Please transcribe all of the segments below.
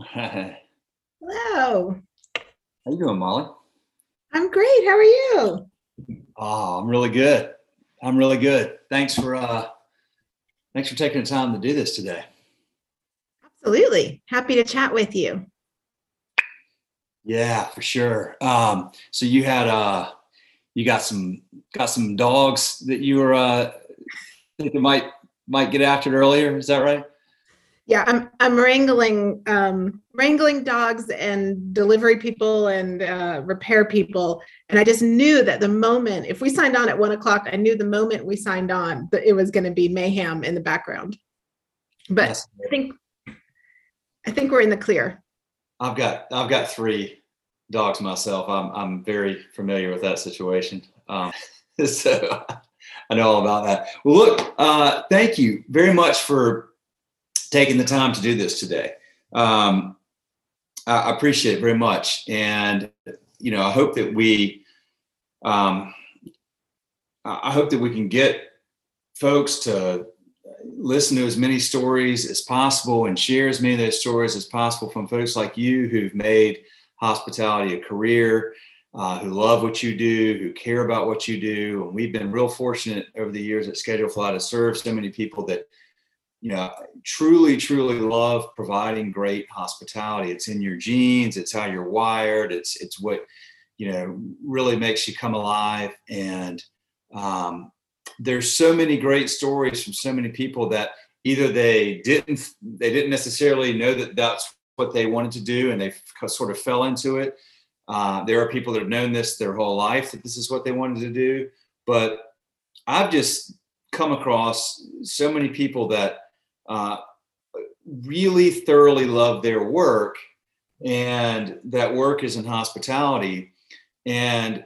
How Hello. you doing, Molly? I'm great. How are you? Oh, I'm really good. I'm really good. Thanks for uh thanks for taking the time to do this today. Absolutely. Happy to chat with you. Yeah, for sure. Um, so you had uh you got some got some dogs that you were uh thinking might might get after earlier, is that right? Yeah, I'm I'm wrangling um, wrangling dogs and delivery people and uh, repair people, and I just knew that the moment if we signed on at one o'clock, I knew the moment we signed on that it was going to be mayhem in the background. But Yes. I think I think we're in the clear. I've got I've got three dogs myself. I'm I'm very familiar with that situation. Um, so I know all about that. Well, look, uh, thank you very much for taking the time to do this today. Um, I appreciate it very much, and you know, I hope that we, um, I hope that we can get folks to listen to as many stories as possible and share as many of those stories as possible from folks like you who've made hospitality a career, uh, who love what you do, who care about what you do. And we've been real fortunate over the years at SchedulFly to serve so many people that, you know, truly, truly love providing great hospitality. It's in your genes, it's how you're wired, it's it's what, you know, really makes you come alive. And um, there's so many great stories from so many people that either they didn't they didn't necessarily know that that's what they wanted to do and they sort of fell into it uh, there are people that have known this their whole life that this is what they wanted to do but i've just come across so many people that uh, really thoroughly love their work and that work is in hospitality. And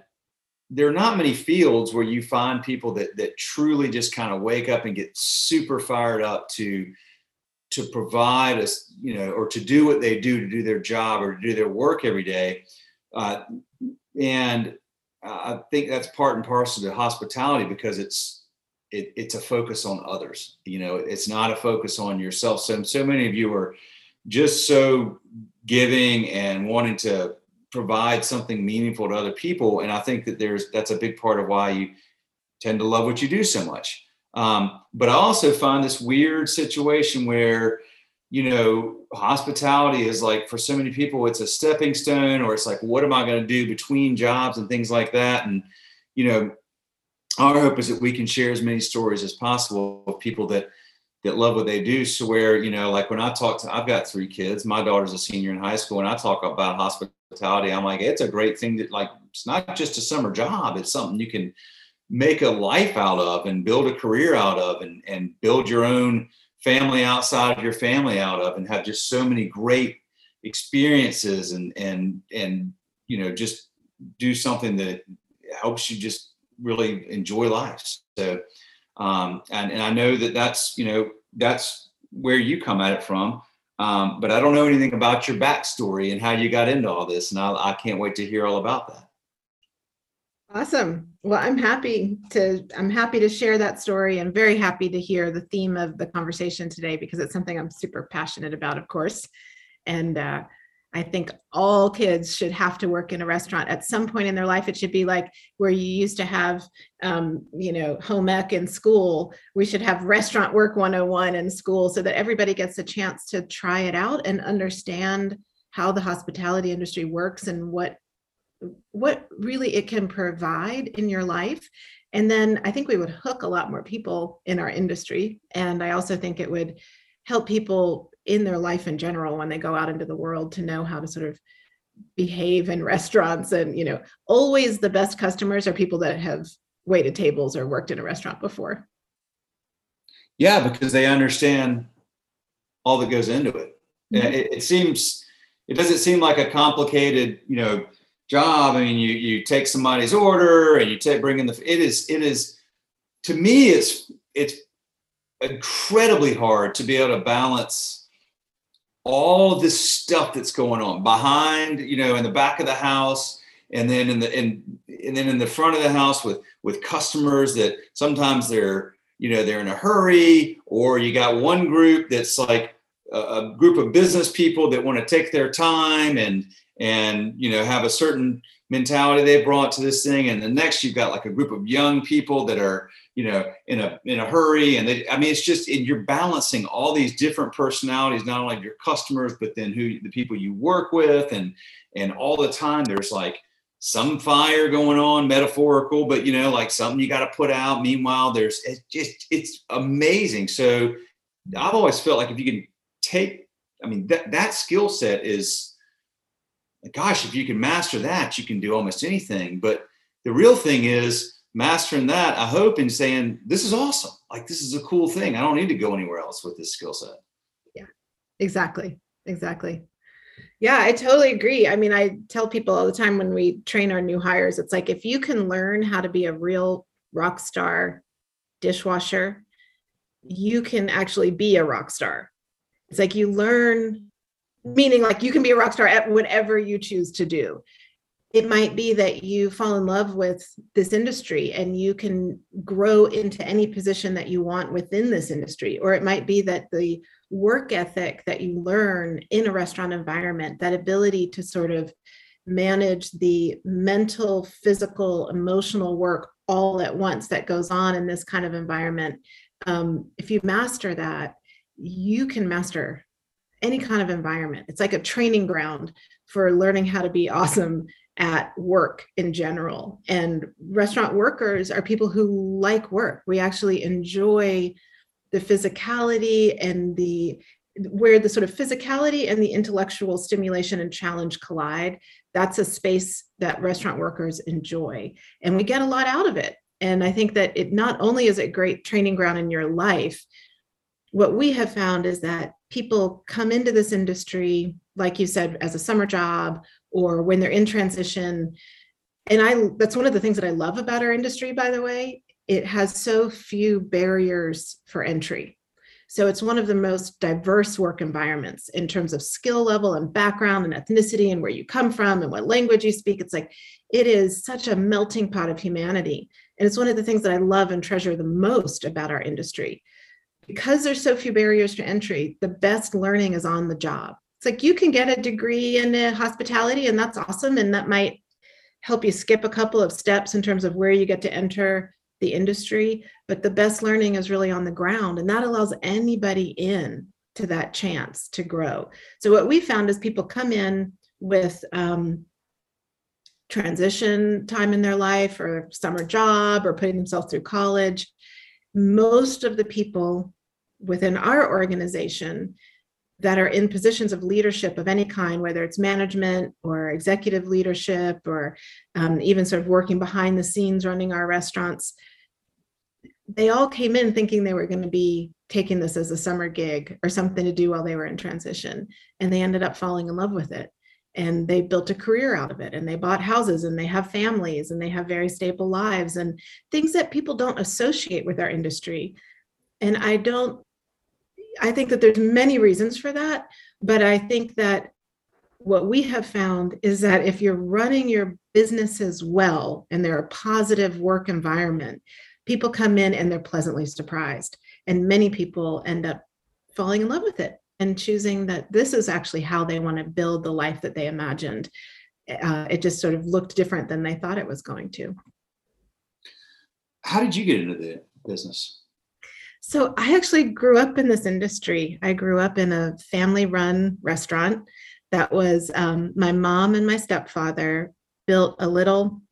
there are not many fields where you find people that that truly just kind of wake up and get super fired up to to provide us you know or to do what they do to do their job or to do their work every day. Uh, and i think that's part and parcel to hospitality because it's it, it's a focus on others you know it's not a focus on yourself. So so many of you are just so giving and wanting to provide something meaningful to other people. And i think that there's that's a big part of why you tend to love what you do so much. Um, but i also find this weird situation where you know hospitality is like for so many people it's a stepping stone or it's like what am i going to do between jobs and things like that? And you know our hope is that we can share as many stories as possible of people that that love what they do so where you know like when i talk to i've got three kids. My daughter's a senior in high school and i talk about hospitality. I'm like it's a great thing that like it's not just a summer job. It's something you can make a life out of and build a career out of and and build your own family outside of your family out of and have just so many great experiences and and and you know just do something that helps you just really enjoy life so um, and, and I know that that's you know that's where you come at it from. Um, but I don't know anything about your backstory and how you got into all this, and I, I can't wait to hear all about that. Awesome. Well, I'm happy to I'm happy to share that story and very happy to hear the theme of the conversation today because it's something I'm super passionate about, of course. And uh, I think all kids should have to work in a restaurant at some point in their life. It should be like where you used to have, um, you know, home ec in school. We should have restaurant work 101 in school so that everybody gets a chance to try it out and understand how the hospitality industry works and what what really it can provide in your life. And then I think we would hook a lot more people in our industry. And I also think it would help people in their life in general when they go out into the world to know how to sort of behave in restaurants and you know always the best customers are people that have waited tables or worked in a restaurant before Yeah, because they understand all that goes into it. Mhm. It, it seems it doesn't seem like a complicated, you know, job. I mean, you you take somebody's order and you take bring in the. It is it is to me it's it's incredibly hard to be able to balance all this stuff that's going on behind, you know, in the back of the house, and then in the in and then in the front of the house with with customers that sometimes they're you know they're in a hurry, or you got one group that's like a, a group of business people that want to take their time and and you know have a certain mentality they brought to this thing. And the next you've got like a group of young people that are you know in a in a hurry and they, i mean it's just you're balancing all these different personalities not only your customers but then who the people you work with and and all the time there's like some fire going on metaphorical but you know like something you got to put out. Meanwhile there's it's just it's amazing. So i've always felt like if you can take i mean that that skill set is gosh if you can master that you can do almost anything. But the real thing is mastering that i hope and saying this is awesome like this is a cool thing i don't need to go anywhere else with this skill set yeah exactly exactly yeah, I totally agree. I mean, I tell people all the time when we train our new hires, it's like if you can learn how to be a real rock star dishwasher, you can actually be a rock star. It's like you learn, meaning like you can be a rock star at whatever you choose to do. It might be that you fall in love with this industry and you can grow into any position that you want within this industry. Or it might be that the work ethic that you learn in a restaurant environment, that ability to sort of manage the mental, physical, emotional work all at once that goes on in this kind of environment. Um, if you master that, you can master any kind of environment. It's like a training ground for learning how to be awesome at work in general. And restaurant workers are people who like work. We actually enjoy the physicality and the where the sort of physicality and the intellectual stimulation and challenge collide that's a space that restaurant workers enjoy and we get a lot out of it and i think that it not only is a great training ground in your life what we have found is that people come into this industry like you said as a summer job or when they're in transition and i that's one of the things that i love about our industry by the way it has so few barriers for entry. So it's one of the most diverse work environments in terms of skill level and background and ethnicity and where you come from and what language you speak. It's like it is such a melting pot of humanity. And it's one of the things that I love and treasure the most about our industry. Because there's so few barriers to entry, the best learning is on the job. It's like you can get a degree in hospitality, and that's awesome. And that might help you skip a couple of steps in terms of where you get to enter the industry, but the best learning is really on the ground. And that allows anybody in to that chance to grow. So, what we found is people come in with um, transition time in their life or summer job or putting themselves through college. Most of the people within our organization that are in positions of leadership of any kind, whether it's management or executive leadership or um, even sort of working behind the scenes running our restaurants, they all came in thinking they were going to be taking this as a summer gig or something to do while they were in transition. And they ended up falling in love with it. And they built a career out of it and they bought houses and they have families and they have very stable lives and things that people don't associate with our industry. And I don't, I think that there's many reasons for that. But I think that what we have found is that if you're running your businesses well and they're a positive work environment, people come in and they're pleasantly surprised. And many people end up falling in love with it and choosing that this is actually how they want to build the life that they imagined. Uh, it just sort of looked different than they thought it was going to. How did you get into the business? So, I actually grew up in this industry. I grew up in a family run restaurant that was um, my mom and my stepfather built a little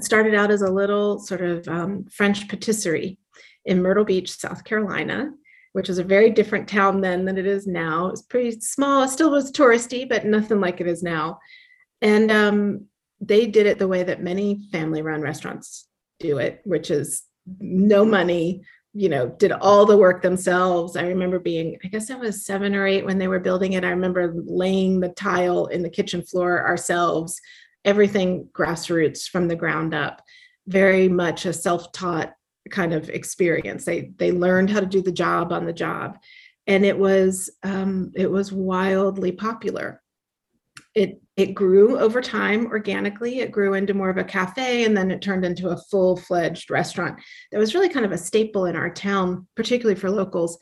started out as a little sort of um, French patisserie in Myrtle Beach, South Carolina, which was a very different town then than it is now. It's pretty small. It still was touristy, but nothing like it is now. And um, they did it the way that many family-run restaurants do it, which is no money. You know, did all the work themselves. I remember being, I guess I was seven or eight when they were building it. I remember laying the tile in the kitchen floor ourselves everything grassroots from the ground up very much a self-taught kind of experience they they learned how to do the job on the job and it was um, it was wildly popular it it grew over time organically it grew into more of a cafe and then it turned into a full-fledged restaurant that was really kind of a staple in our town particularly for locals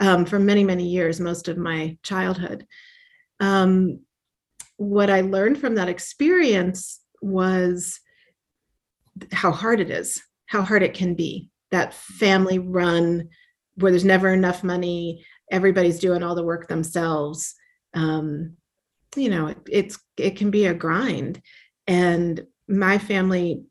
um, for many, many years, most of my childhood. Um, what I learned from that experience was how hard it is, how hard it can be. That family run where there's never enough money, everybody's doing all the work themselves. Um, you know, it, it's it can be a grind. And my family,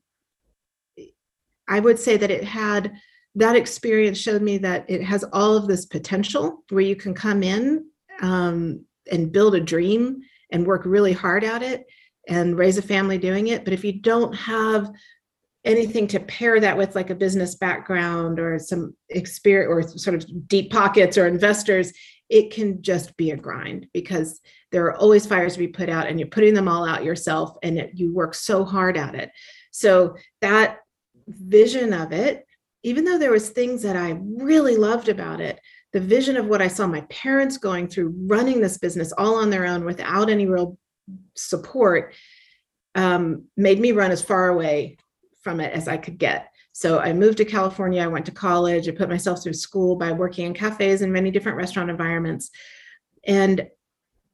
I would say that it had that experience showed me that it has all of this potential where you can come in um, and build a dream and work really hard at it and raise a family doing it. But if you don't have anything to pair that with like a business background or some experience or sort of deep pockets or investors, it can just be a grind because there are always fires to be put out and you're putting them all out yourself and it, you work so hard at it. So that vision of it, even though there was things that I really loved about it, the vision of what I saw my parents going through running this business all on their own without any real support um, made me run as far away from it as I could get. So I moved to California. I went to college. I put myself through school by working in cafes and many different restaurant environments and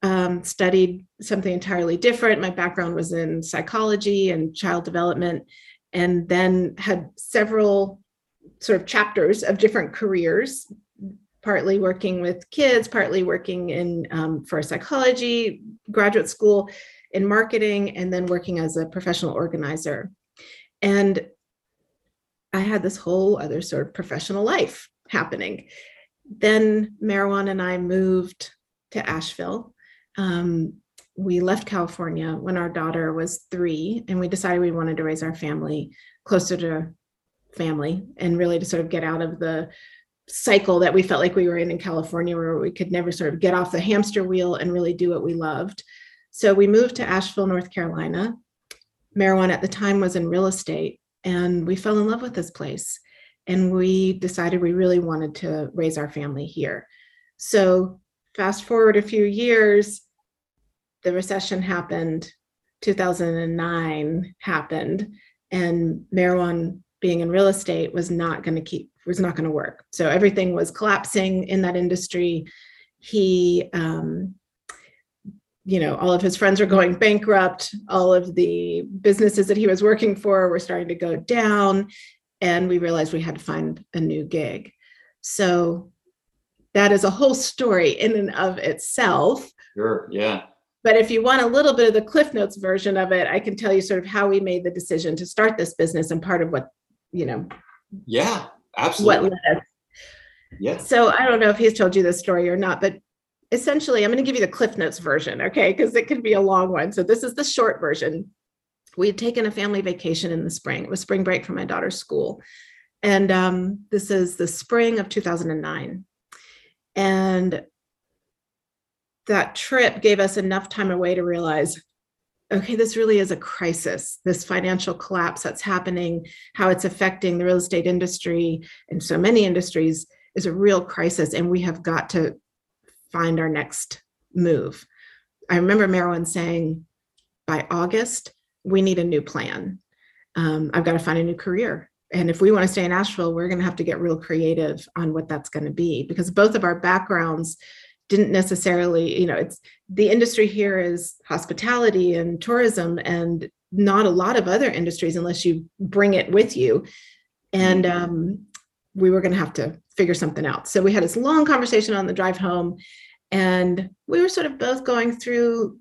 um, studied something entirely different. My background was in psychology and child development, and then had several sort of chapters of different careers partly working with kids, partly working in um, for psychology, graduate school in marketing, and then working as a professional organizer. And I had this whole other sort of professional life happening. Then Meherwan and I moved to Asheville. Um, we left California when our daughter was three, and we decided we wanted to raise our family closer to family and really to sort of get out of the cycle that we felt like we were in in California, where we could never sort of get off the hamster wheel and really do what we loved. So we moved to Asheville, North Carolina. Meherwan at the time was in real estate, and we fell in love with this place. And we decided we really wanted to raise our family here. So fast forward a few years, the recession happened, 2009 happened, and Meherwan being in real estate was not going to keep was not going to work. So everything was collapsing in that industry. He, um, you know, all of his friends were going bankrupt. All of the businesses that he was working for were starting to go down. And we realized we had to find a new gig. So that is a whole story in and of itself. Sure. Yeah. But if you want a little bit of the Cliff Notes version of it, I can tell you sort of how we made the decision to start this business and part of what, you know. Yeah. Absolutely. What led us. Yeah. So I don't know if he's told you this story or not, but essentially, I'm going to give you the Cliff Notes version, okay? Because it could be a long one. So this is the short version. We had taken a family vacation in the spring. It was spring break for my daughter's school. And um, this is the spring of 2009. And that trip gave us enough time away to realize okay, this really is a crisis, this financial collapse that's happening, how it's affecting the real estate industry and so many industries is a real crisis. And we have got to find our next move. I remember Meherwan saying, by August, we need a new plan. Um, I've got to find a new career. And if we want to stay in Asheville, we're going to have to get real creative on what that's going to be because both of our backgrounds didn't necessarily, you know, it's the industry here is hospitality and tourism and not a lot of other industries unless you bring it with you. And mm-hmm. um, we were going to have to figure something out. So we had this long conversation on the drive home, and we were sort of both going through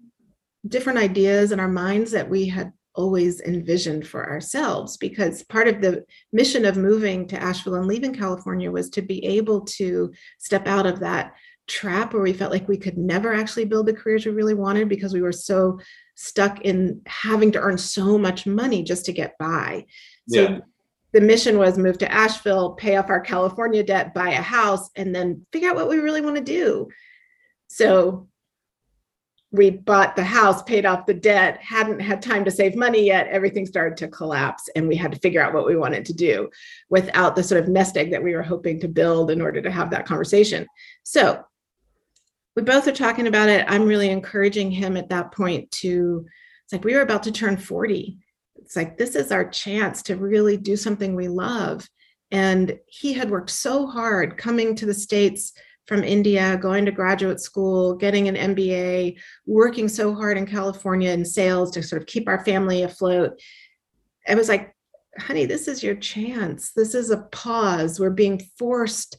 different ideas in our minds that we had always envisioned for ourselves because part of the mission of moving to Asheville and leaving California was to be able to step out of that trap where we felt like we could never actually build the careers we really wanted because we were so stuck in having to earn so much money just to get by. So yeah. The mission was move to Asheville, pay off our California debt, buy a house, and then figure out what we really want to do. So we bought the house, paid off the debt, hadn't had time to save money yet. Everything started to collapse, and we had to figure out what we wanted to do without the sort of nest egg that we were hoping to build in order to have that conversation. So we both are talking about it. I'm really encouraging him at that point to, it's like we were about to turn 40. It's like, this is our chance to really do something we love. And he had worked so hard coming to the States from India, going to graduate school, getting an MBA, working so hard in California in sales to sort of keep our family afloat. I was like, honey, this is your chance. This is a pause. We're being forced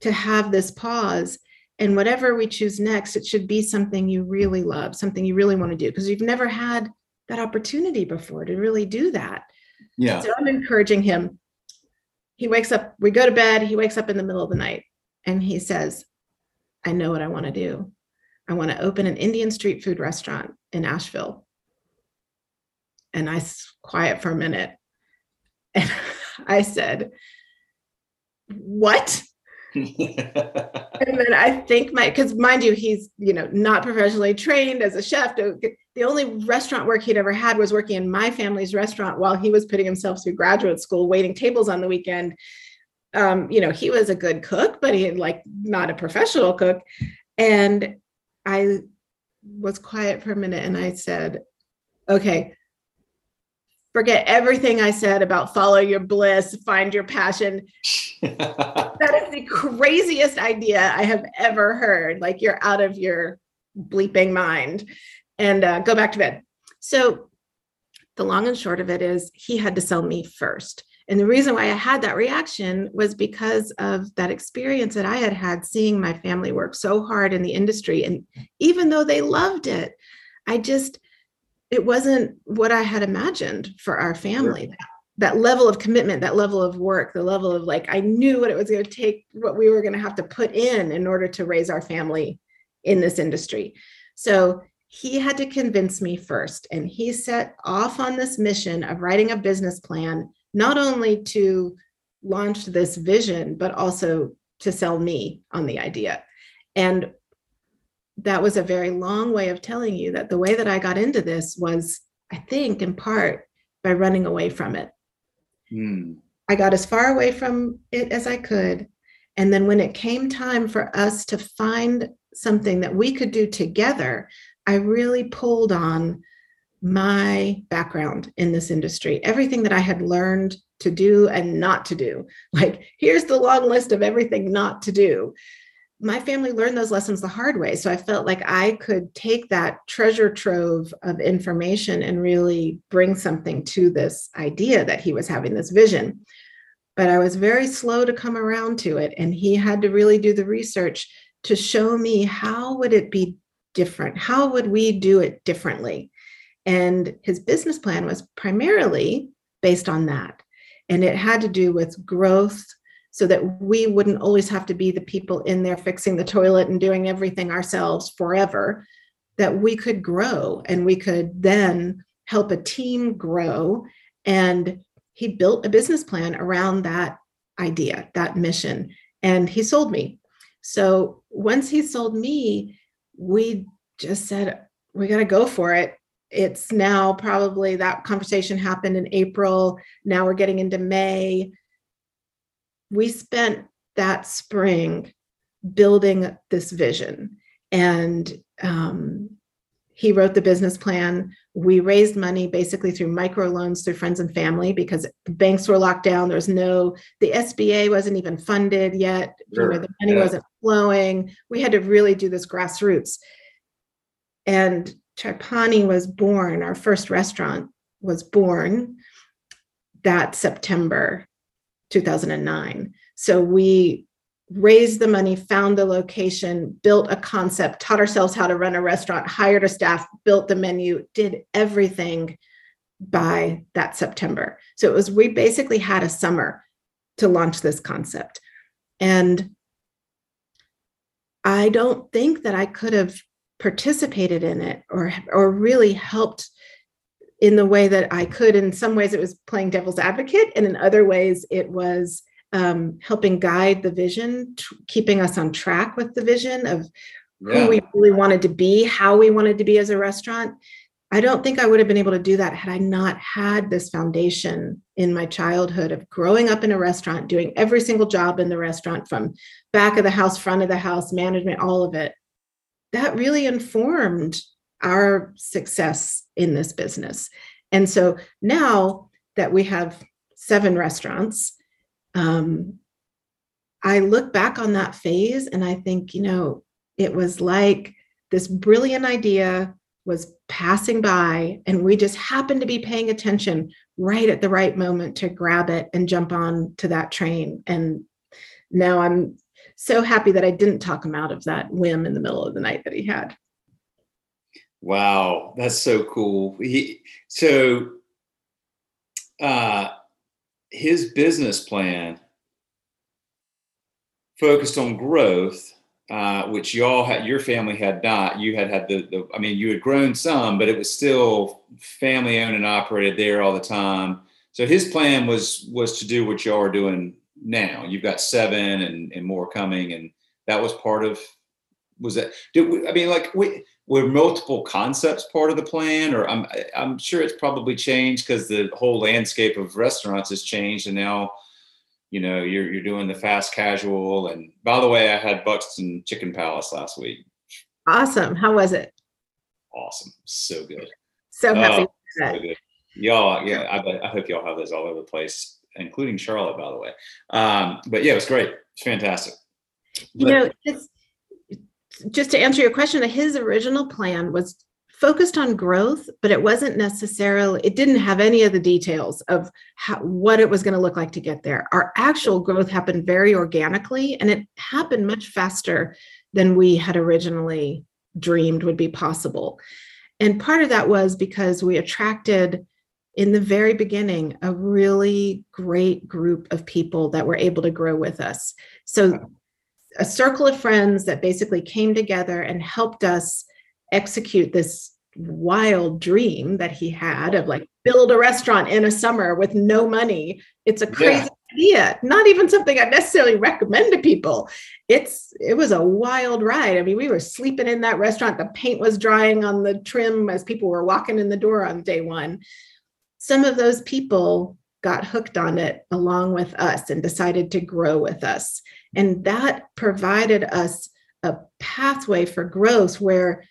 to have this pause. And whatever we choose next, it should be something you really love, something you really want to do, because you've never had that opportunity before to really do that. Yeah. So I'm encouraging him. He wakes up, we go to bed, he wakes up in the middle of the night and he says, I know what I want to do. I want to open an Indian street food restaurant in Asheville. And I quiet for a minute. And I said, What? and then I think my, because mind you, he's, you know, not professionally trained as a chef. The only restaurant work he'd ever had was working in my family's restaurant while he was putting himself through graduate school, waiting tables on the weekend um, you know, he was a good cook, but he like not a professional cook. And I was quiet for a minute and I said, okay, forget everything I said about follow your bliss, find your passion. that is the craziest idea I have ever heard. Like you're out of your bleeping mind and uh, go back to bed. So the long and short of it is he had to sell me first. And the reason why I had that reaction was because of that experience that I had had seeing my family work so hard in the industry. And even though they loved it, I just, it wasn't what I had imagined for our family. Sure. That level of commitment, that level of work, the level of like, I knew what it was going to take, what we were going to have to put in in order to raise our family in this industry. So he had to convince me first. And he set off on this mission of writing a business plan not only to launch this vision, but also to sell me on the idea. And that was a very long way of telling you that the way that I got into this was, I think, in part by running away from it. Mm. I got as far away from it as I could. And then when it came time for us to find something that we could do together, I really pulled on my background in this industry, everything that I had learned to do and not to do. Like, here's the long list of everything not to do. My family learned those lessons the hard way. So I felt like I could take that treasure trove of information and really bring something to this idea that he was having this vision. But I was very slow to come around to it. And he had to really do the research to show me how would it be different? How would we do it differently? And his business plan was primarily based on that. And it had to do with growth so that we wouldn't always have to be the people in there fixing the toilet and doing everything ourselves forever, that we could grow and we could then help a team grow. And he built a business plan around that idea, that mission, and he sold me. So once he sold me, we just said, we got to go for it it's now probably that conversation happened in April. Now we're getting into May. We spent that spring building this vision. And um, he wrote the business plan. We raised money basically through microloans through friends and family because the banks were locked down. There was no, the SBA wasn't even funded yet. Sure. You know, the money yeah. wasn't flowing. We had to really do this grassroots. And Chai Pani was born, our first restaurant was born that September 2009. So we raised the money, found the location, built a concept, taught ourselves how to run a restaurant, hired a staff, built the menu, did everything by that September. So it was, we basically had a summer to launch this concept. And I don't think that I could have participated in it or or really helped in the way that I could. In some ways, it was playing devil's advocate, and in other ways, it was um, helping guide the vision, t- keeping us on track with the vision of yeah. who we really wanted to be, how we wanted to be as a restaurant. I don't think I would have been able to do that had I not had this foundation in my childhood of growing up in a restaurant, doing every single job in the restaurant from back of the house, front of the house, management, all of it that really informed our success in this business. And so now that we have seven restaurants, um, I look back on that phase and I think, you know, it was like this brilliant idea was passing by and we just happened to be paying attention right at the right moment to grab it and jump on to that train and now i'm so happy that i didn't talk him out of that whim in the middle of the night that he had wow that's so cool he so uh his business plan focused on growth uh, which y'all had, your family had not. You had had the, the, I mean, you had grown some, but it was still family owned and operated there all the time. So his plan was was to do what y'all are doing now. You've got seven and, and more coming, and that was part of. Was that? Did we, I mean, like, we, were multiple concepts part of the plan, or I'm I'm sure it's probably changed because the whole landscape of restaurants has changed, and now you know you're you're doing the fast casual and by the way i had buxton chicken palace last week. Awesome. How was it? Awesome. So good. So happy oh, so good. y'all yeah I, I hope y'all have those all over the place including charlotte by the way. Um, but yeah it was great. It's fantastic. You but, know it's just to answer your question his original plan was focused on growth, but it wasn't necessarily, it didn't have any of the details of how, what it was going to look like to get there. Our actual growth happened very organically and it happened much faster than we had originally dreamed would be possible. And part of that was because we attracted in the very beginning a really great group of people that were able to grow with us. So a circle of friends that basically came together and helped us execute this wild dream that he had of like build a restaurant in a summer with no money. It's a crazy yeah. idea. Not even something I necessarily recommend to people. It's it was a wild ride. I mean, we were sleeping in that restaurant. The paint was drying on the trim as people were walking in the door on day one. Some of those people got hooked on it along with us and decided to grow with us. And that provided us a pathway for growth where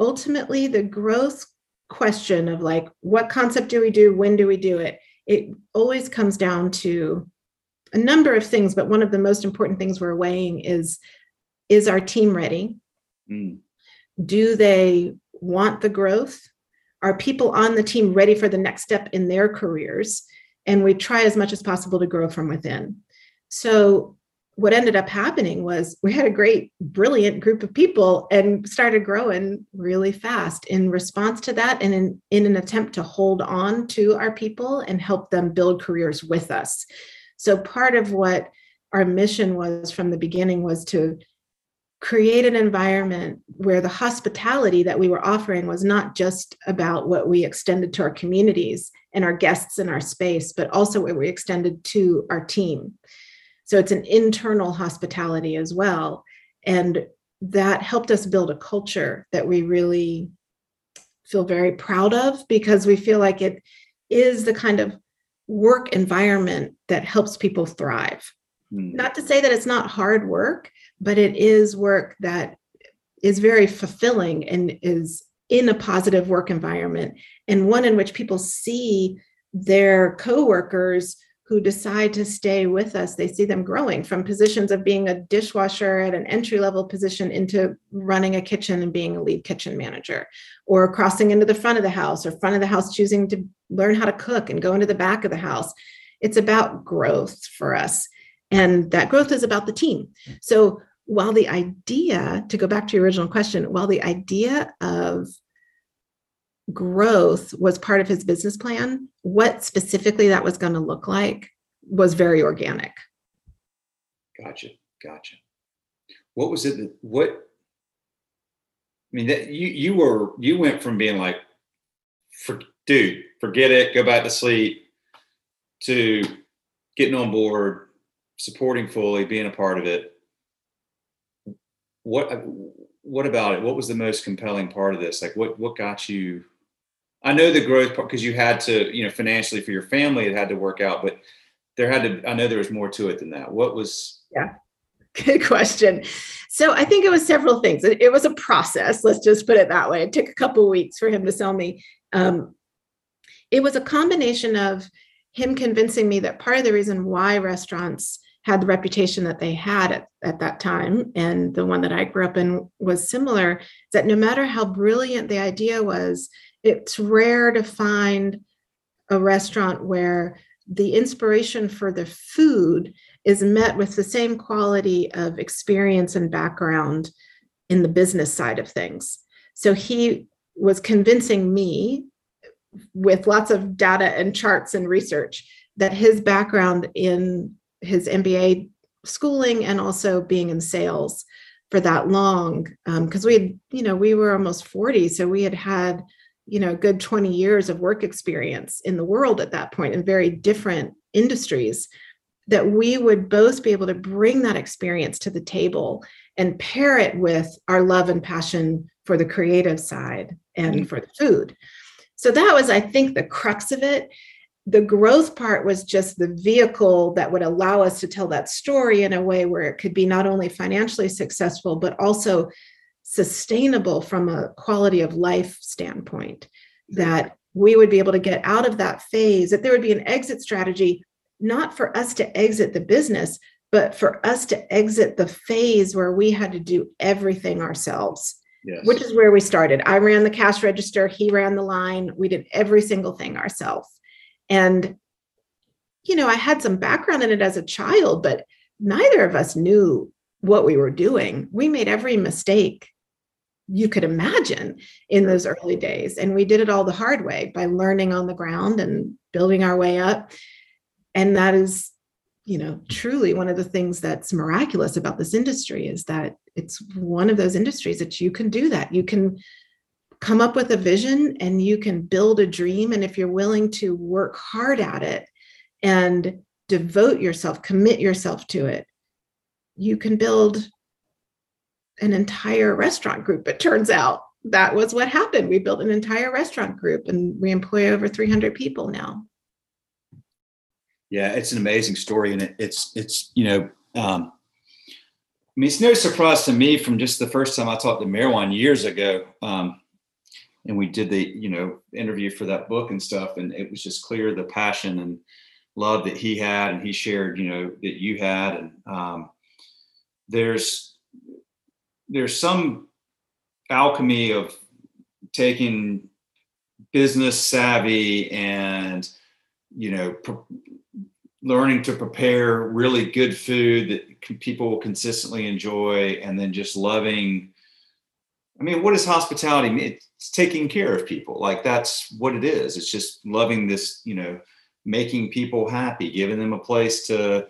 ultimately the growth question of like what concept do we do? When do we do it? It always comes down to a number of things but one of the most important things we're weighing is is our team ready? Mm. do they want the growth? Are people on the team ready for the next step in their careers? And we try as much as possible to grow from within. So what ended up happening was we had a great, brilliant group of people and started growing really fast in response to that and in, in an attempt to hold on to our people and help them build careers with us. So, part of what our mission was from the beginning was to create an environment where the hospitality that we were offering was not just about what we extended to our communities and our guests in our space, but also what we extended to our team. So it's an internal hospitality as well. And that helped us build a culture that we really feel very proud of because we feel like it is the kind of work environment that helps people thrive. Mm. Not to say that it's not hard work, but it is work that is very fulfilling and is in a positive work environment and one in which people see their coworkers who decide to stay with us, they see them growing from positions of being a dishwasher at an entry level position into running a kitchen and being a lead kitchen manager, or crossing into the front of the house, or front of the house choosing to learn how to cook and go into the back of the house. It's about growth for us. And that growth is about the team. So while the idea, to go back to your original question, while the idea of growth was part of his business plan, what specifically that was going to look like was very organic. Gotcha. Gotcha. What was it that what I mean that you you were you went from being like for dude, forget it, go back to sleep to getting on board, supporting fully, being a part of it. What what about it? What was the most compelling part of this? Like what what got you I know the growth part because you had to, you know, financially for your family, it had to work out, but there had to, I know there was more to it than that. What was? Yeah. Good question. So I think it was several things. It, it was a process. Let's just put it that way. It took a couple weeks for him to sell me. Um, it was a combination of him convincing me that part of the reason why restaurants had the reputation that they had at, at that time, and the one that I grew up in was similar, that no matter how brilliant the idea was, it's rare to find a restaurant where the inspiration for the food is met with the same quality of experience and background in the business side of things. So he was convincing me with lots of data and charts and research that his background in his MBA schooling and also being in sales for that long because um, we had you know we were almost 40 so we had had you know good 20 years of work experience in the world at that point in very different industries that we would both be able to bring that experience to the table and pair it with our love and passion for the creative side and mm-hmm. for the food so that was i think the crux of it the growth part was just the vehicle that would allow us to tell that story in a way where it could be not only financially successful but also sustainable from a quality of life standpoint that we would be able to get out of that phase that there would be an exit strategy not for us to exit the business but for us to exit the phase where we had to do everything ourselves yes. which is where we started i ran the cash register he ran the line we did every single thing ourselves and, you know, I had some background in it as a child, but neither of us knew what we were doing. We made every mistake you could imagine in those early days. And we did it all the hard way by learning on the ground and building our way up. And that is, you know, truly one of the things that's miraculous about this industry is that it's one of those industries that you can do that. You can come up with a vision and you can build a dream. And if you're willing to work hard at it and devote yourself, commit yourself to it, you can build an entire restaurant group. It turns out that was what happened. We built an entire restaurant group and we employ over 300 people now. Yeah, it's an amazing story. And it, it's, it's, you know, um, I mean, it's no surprise to me from just the first time I talked to Meherwan years ago. Um, and we did the you know interview for that book and stuff and it was just clear the passion and love that he had and he shared you know that you had and um, there's there's some alchemy of taking business savvy and you know learning to prepare really good food that people will consistently enjoy and then just loving I mean, what does hospitality mean? It's taking care of people. Like that's what it is. It's just loving this, you know, making people happy, giving them a place to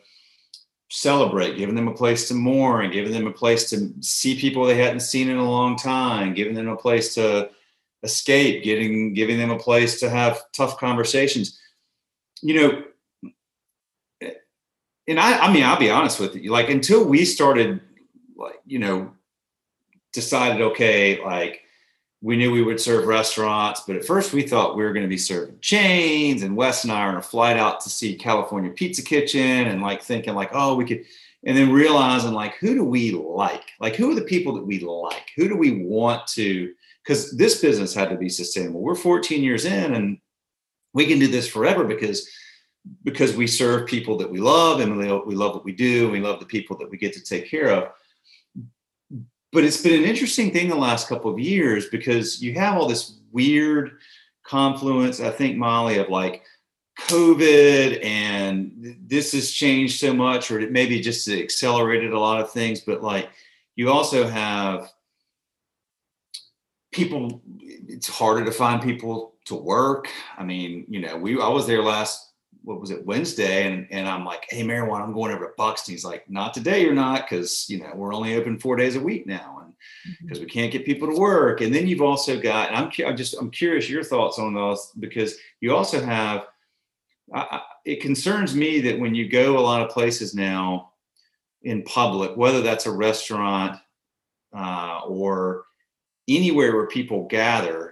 celebrate, giving them a place to mourn, giving them a place to see people they hadn't seen in a long time, giving them a place to escape, getting giving them a place to have tough conversations. You know, and I, I mean, I'll be honest with you. Like until we started, like you know, decided, okay, like we knew we would serve restaurants, but at first we thought we were going to be serving chains. And Wes and I are on a flight out to see California Pizza Kitchen and like thinking like, oh, we could, and then realizing like, who do we like? Like, who are the people that we like? Who do we want to? Because this business had to be sustainable. We're 14 years in, and we can do this forever because because we serve people that we love and we, love what we do and we love the people that we get to take care of but it's been an interesting thing the last couple of years because you have all this weird confluence i think molly of like covid and this has changed so much or it maybe just accelerated a lot of things but like you also have people it's harder to find people to work. I mean you know we i was there last what was it Wednesday, and and I'm like, hey, Meherwan, I'm going over to Buxton. He's like, not today, you're not, because you know we're only open four days a week now, and because mm-hmm. we can't get people to work. And then you've also got, and I'm I'm just I'm curious your thoughts on those because you also have. I, it concerns me that when you go a lot of places now in public, whether that's a restaurant uh, or anywhere where people gather,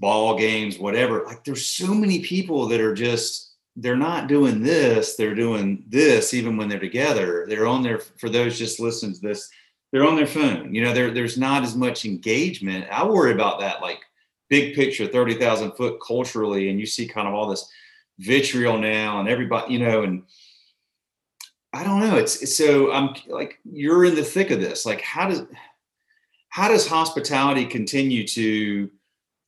ball games, whatever. Like there's so many people that are just they're not doing this, they're doing this even when they're together. They're on their for those just listening to this, they're on their phone. You know, there there's not as much engagement. I worry about that like big picture, 30,000 foot culturally, and you see kind of all this vitriol now and everybody, you know, and I don't know. It's, it's so I'm like you're in the thick of this. Like how does how does hospitality continue to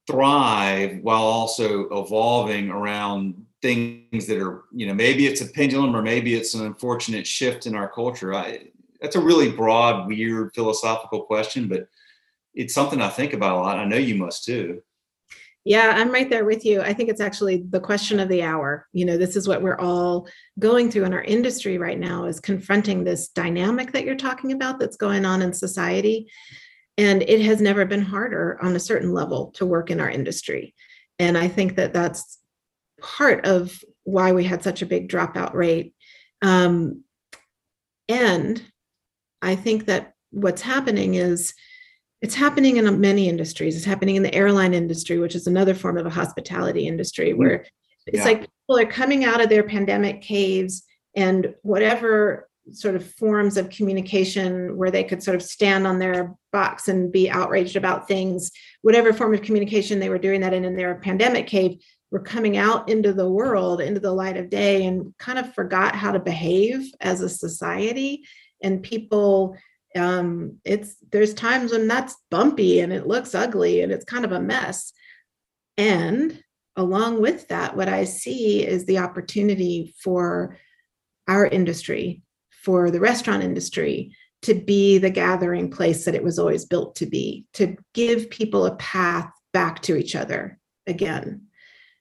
thrive while also evolving around things that are you know maybe it's a pendulum or maybe it's an unfortunate shift in our culture. I, that's a really broad weird philosophical question but it's something i think about a lot. I know you must too. Yeah i'm right there with you. I think it's actually the question of the hour. You know this is what we're all going through in our industry right now is confronting this dynamic that you're talking about that's going on in society and it has never been harder on a certain level to work in our industry and i think that that's part of why we had such a big dropout rate um, and i think that what's happening is it's happening in many industries it's happening in the airline industry which is another form of a hospitality industry mm-hmm. where it's yeah. like people are coming out of their pandemic caves and whatever sort of forms of communication where they could sort of stand on their box and be outraged about things, whatever form of communication they were doing that in in their pandemic cave, were coming out into the world, into the light of day, and kind of forgot how to behave as a society. And people, um, it's there's times when that's bumpy and it looks ugly and it's kind of a mess. And along with that, what I see is the opportunity for our industry for the restaurant industry to be the gathering place that it was always built to be, to give people a path back to each other again,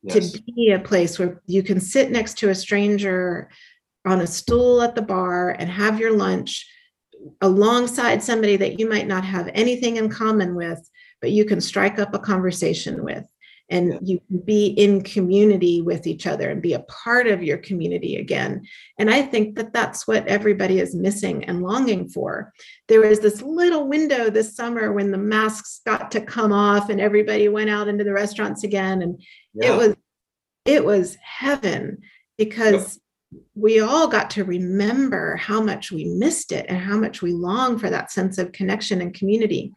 yes. to be a place where you can sit next to a stranger on a stool at the bar and have your lunch alongside somebody that you might not have anything in common with, but you can strike up a conversation with and yeah. you can be in community with each other and be a part of your community again and i think that that's what everybody is missing and longing for there was this little window this summer when the masks got to come off and everybody went out into the restaurants again and yeah. it was it was heaven because yep. we all got to remember how much we missed it and how much we long for that sense of connection and community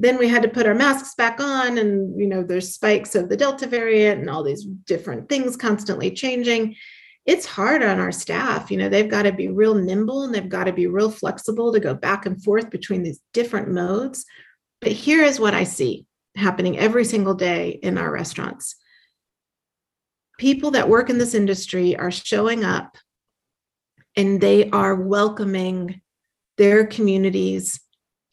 then we had to put our masks back on and you know there's spikes of the delta variant and all these different things constantly changing. It's hard on our staff you know they've got to be real nimble and they've got to be real flexible to go back and forth between these different modes. But here is what i see happening every single day in our restaurants. People that work in this industry are showing up and they are welcoming their communities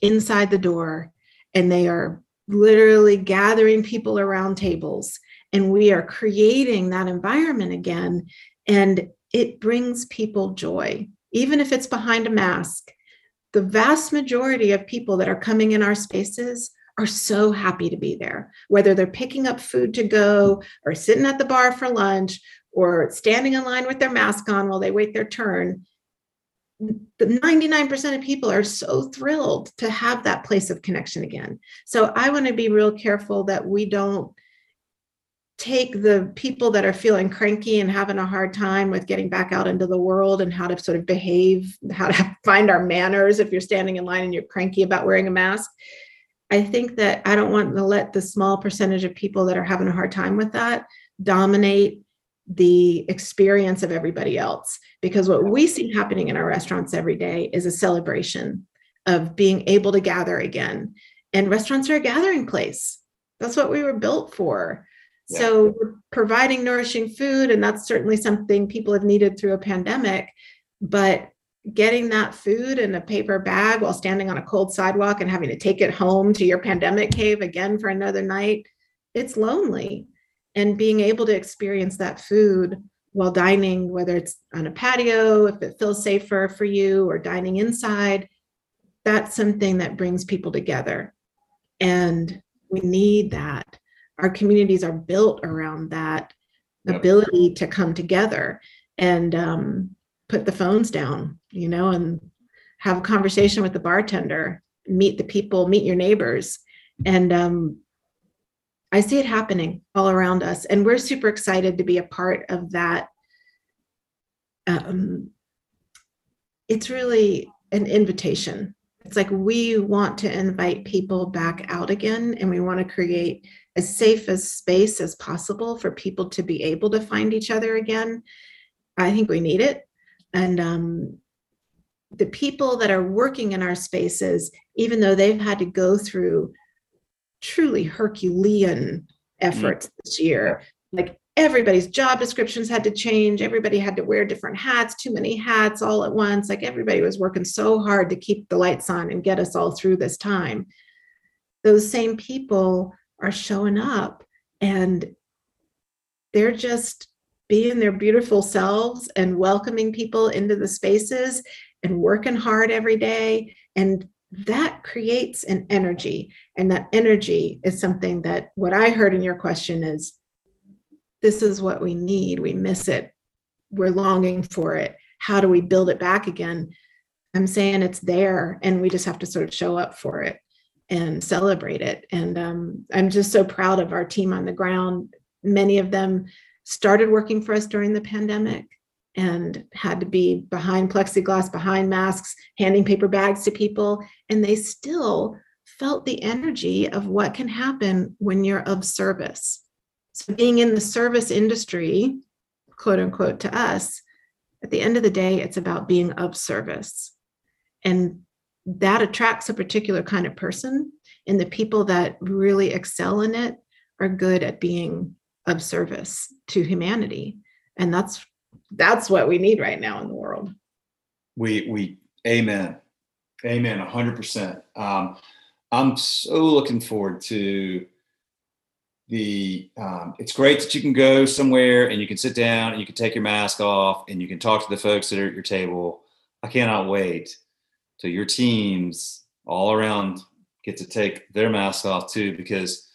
inside the door and they are literally gathering people around tables and we are creating that environment again and it brings people joy. Even if it's behind a mask the vast majority of people that are coming in our spaces are so happy to be there. Whether they're picking up food to go or sitting at the bar for lunch or standing in line with their mask on while they wait their turn the 99% of people are so thrilled to have that place of connection again. So I want to be real careful that we don't take the people that are feeling cranky and having a hard time with getting back out into the world and how to sort of behave, how to find our manners if you're standing in line and you're cranky about wearing a mask. I think that I don't want to let the small percentage of people that are having a hard time with that dominate the experience of everybody else. Because what we see happening in our restaurants every day is a celebration of being able to gather again. And restaurants are a gathering place. That's what we were built for. Yeah. So we're providing nourishing food, and that's certainly something people have needed through a pandemic. But getting that food in a paper bag while standing on a cold sidewalk and having to take it home to your pandemic cave again for another night, it's lonely and being able to experience that food while dining, whether it's on a patio, if it feels safer for you, or dining inside, that's something that brings people together. And we need that. Our communities are built around that ability to come together and um, put the phones down, you know, and have a conversation with the bartender, meet the people, meet your neighbors. And um, I see it happening all around us, and we're super excited to be a part of that. Um, it's really an invitation. It's like we want to invite people back out again, and we want to create as safe a space as possible for people to be able to find each other again. I think we need it, and um, the people that are working in our spaces, even though they've had to go through truly Herculean efforts mm-hmm. this year, like everybody's job descriptions had to change. Everybody had to wear different hats, too many hats all at once. Like everybody was working so hard to keep the lights on and get us all through this time. Those same people are showing up and they're just being their beautiful selves and welcoming people into the spaces and working hard every day. And that creates an energy. And that energy is something that what I heard in your question is this is what we need. We miss it. We're longing for it. How do we build it back again? I'm saying it's there, and we just have to sort of show up for it and celebrate it. And um, I'm just so proud of our team on the ground. Many of them started working for us during the pandemic and had to be behind plexiglass, behind masks, handing paper bags to people. And they still felt the energy of what can happen when you're of service. So, being in the service industry, quote unquote, to us, at the end of the day, it's about being of service. And that attracts a particular kind of person. And the people that really excel in it are good at being of service to humanity. And that's that's what we need right now in the world. We we amen. Amen. hundred percent. Um, I'm so looking forward to the um, it's great that you can go somewhere and you can sit down and you can take your mask off and you can talk to the folks that are at your table. I cannot wait till your teams all around get to take their masks off too because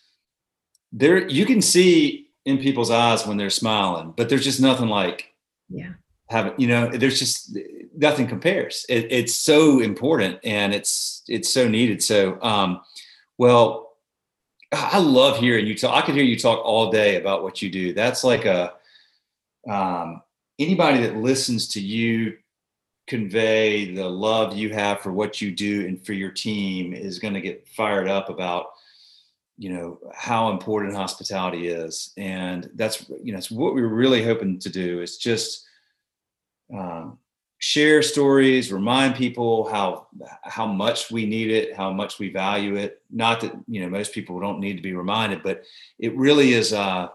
there you can see in people's eyes when they're smiling, but there's just nothing like yeah having you know there's just nothing compares. It, it's so important and it's it's so needed. So um, well I love hearing you talk. I could hear you talk all day about what you do. That's like a um, anybody that listens to you convey the love you have for what you do and for your team is going to get fired up about you know how important hospitality is and that's you know it's what we're really hoping to do is just um, share stories, remind people how how much we need it, how much we value it. Not that you know most people don't need to be reminded, but it really is. Uh,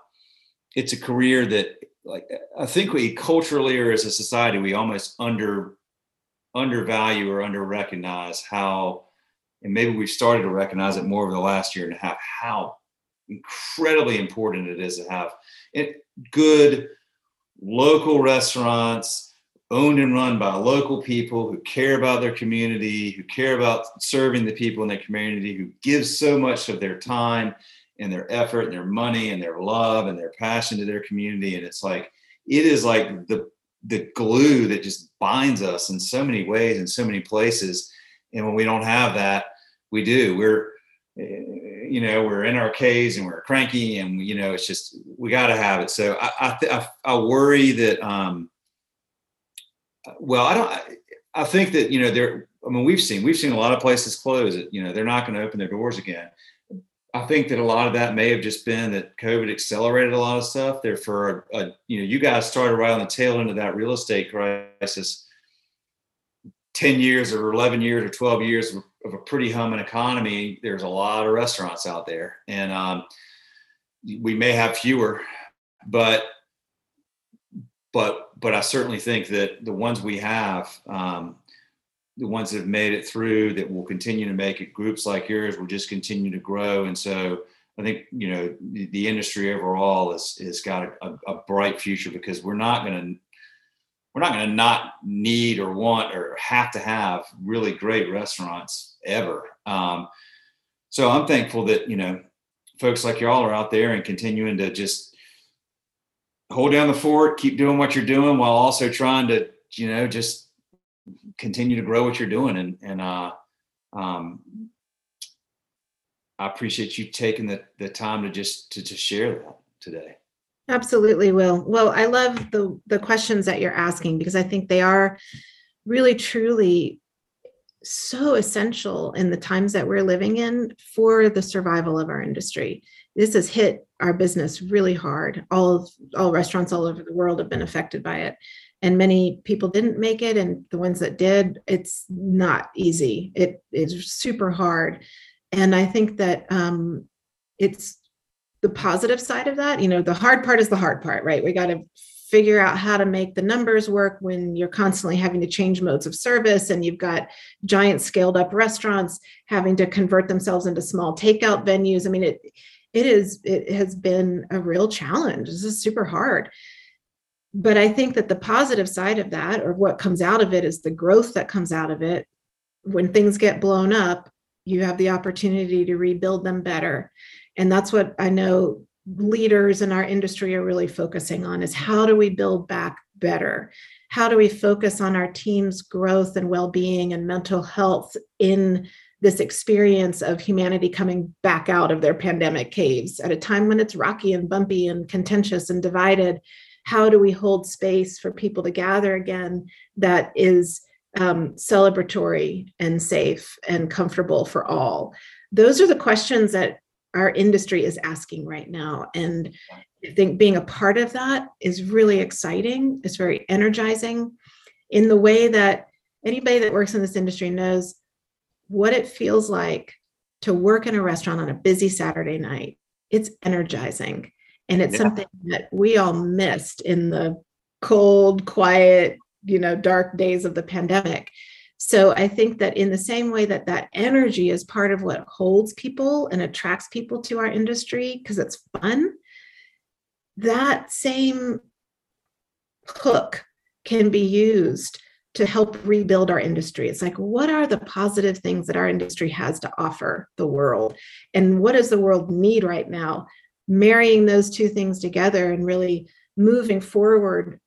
it's a career that, like, I think we culturally or as a society we almost under undervalue or under recognize how, and maybe we've started to recognize it more over the last year and a half how incredibly important it is to have good local restaurants owned and run by local people who care about their community, who care about serving the people in their community, who give so much of their time and their effort and their money and their love and their passion to their community. And it's like, it is like the the glue that just binds us in so many ways in so many places. And when we don't have that, we do. We're eh, you know we're in our caves and we're cranky and you know it's just we got to have it so i I, I worry that um well, I don't. I think that you know there. I mean, we've seen we've seen a lot of places close. You know they're not going to open their doors again. I think that a lot of that may have just been that COVID accelerated a lot of stuff. Therefore, a, a, you know, you guys started right on the tail end of that real estate crisis. Ten years or eleven years or twelve years of, of a pretty humming economy. There's a lot of restaurants out there, and um, we may have fewer, but but but I certainly think that the ones we have, um, the ones that have made it through, that will continue to make it, groups like yours will just continue to grow. And so I think you know the, the industry overall is has got a, a, bright future because we're not going to we're not going to not need or want or have to have really great restaurants ever. Um, so I'm thankful that you know folks like y'all are out there and continuing to just hold down the fort, keep doing what you're doing while also trying to, you know, just continue to grow what you're doing. And, and, uh, um, I appreciate you taking the, the time to just, to, to share that today. Absolutely, Will. Well, I love the, the questions that you're asking because I think they are really, truly so essential in the times that we're living in for the survival of our industry. This has hit our business really hard. All all restaurants all over the world have been affected by it. and many people didn't make it and the ones that did it's not easy it is super hard and i think that um, it's the positive side of that you know the hard part is the hard part right? We got to figure out how to make the numbers work when you're constantly having to change modes of service and you've got giant scaled up restaurants having to convert themselves into small takeout venues. I mean it it is it has been a real challenge. This is super hard. But i think that the positive side of that or what comes out of it is the growth that comes out of it. When things get blown up you have the opportunity to rebuild them better and that's what i know leaders in our industry are really focusing on is how do we build back better? How do we focus on our team's growth and well-being and mental health in this experience of humanity coming back out of their pandemic caves at a time when it's rocky and bumpy and contentious and divided? How do we hold space for people to gather again that is um, celebratory and safe and comfortable for all? Those are the questions that our industry is asking right now. And I think being a part of that is really exciting. It's very energizing in the way that anybody that works in this industry knows what it feels like to work in a restaurant on a busy Saturday night. It's energizing. And it's yeah. something that we all missed in the cold, quiet, you know, dark days of the pandemic. So I think that in the same way that that energy is part of what holds people and attracts people to our industry because it's fun, that same hook can be used to help rebuild our industry. It's like, what are the positive things that our industry has to offer the world? And what does the world need right now? Marrying those two things together and really moving forward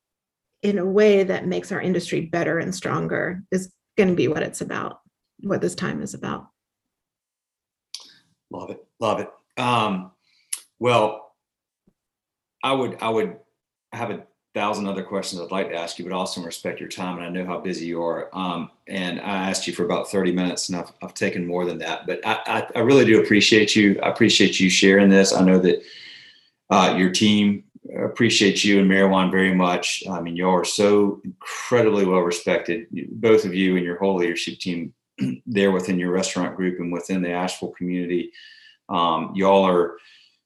in a way that makes our industry better and stronger is going to be what it's about, what this time is about. Love it. Love it. Um, well, I would, I would have a thousand other questions I'd like to ask you, but also respect your time. And I know how busy you are. Um, and I asked you for about 30 minutes and I've, I've taken more than that, but I, I, I really do appreciate you. I appreciate you sharing this. I know that uh, your team appreciate you and Meherwan very much. I mean, y'all are so incredibly well respected, both of you and your whole leadership team there within your restaurant group and within the Asheville community. Um, y'all are,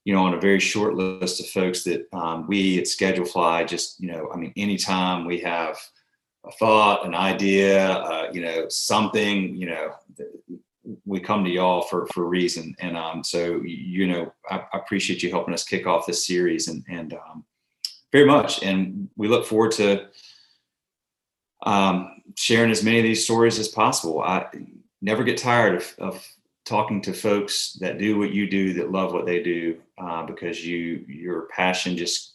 you know, on a very short list of folks that um, we at Schedulefly just, you know, I mean, anytime we have a thought, an idea, uh, you know, something, you know, we come to y'all for for a reason. And um, so you know I, I, appreciate you helping us kick off this series and and um, very much. And we look forward to um, sharing as many of these stories as possible. I never get tired of, of talking to folks that do what you do that love what they do uh, because you your passion just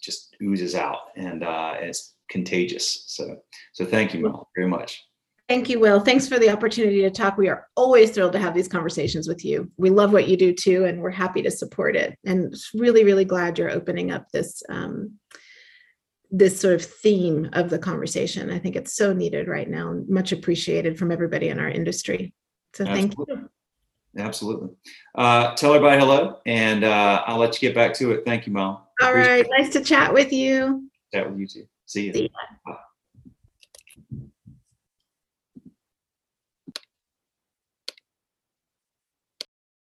just oozes out and uh, it's contagious. So so thank you Mel, very much Thank you, Will. Thanks for the opportunity to talk. We are always thrilled to have these conversations with you. We love what you do too, and we're happy to support it. And really, really glad you're opening up this um, this sort of theme of the conversation. I think it's so needed right now, and much appreciated from everybody in our industry. So thank you. Absolutely. Uh, tell everybody hello, and uh, I'll let you get back to it. Thank you, Mom. All right. Nice to chat with you. Chat with you too. See you. See ya.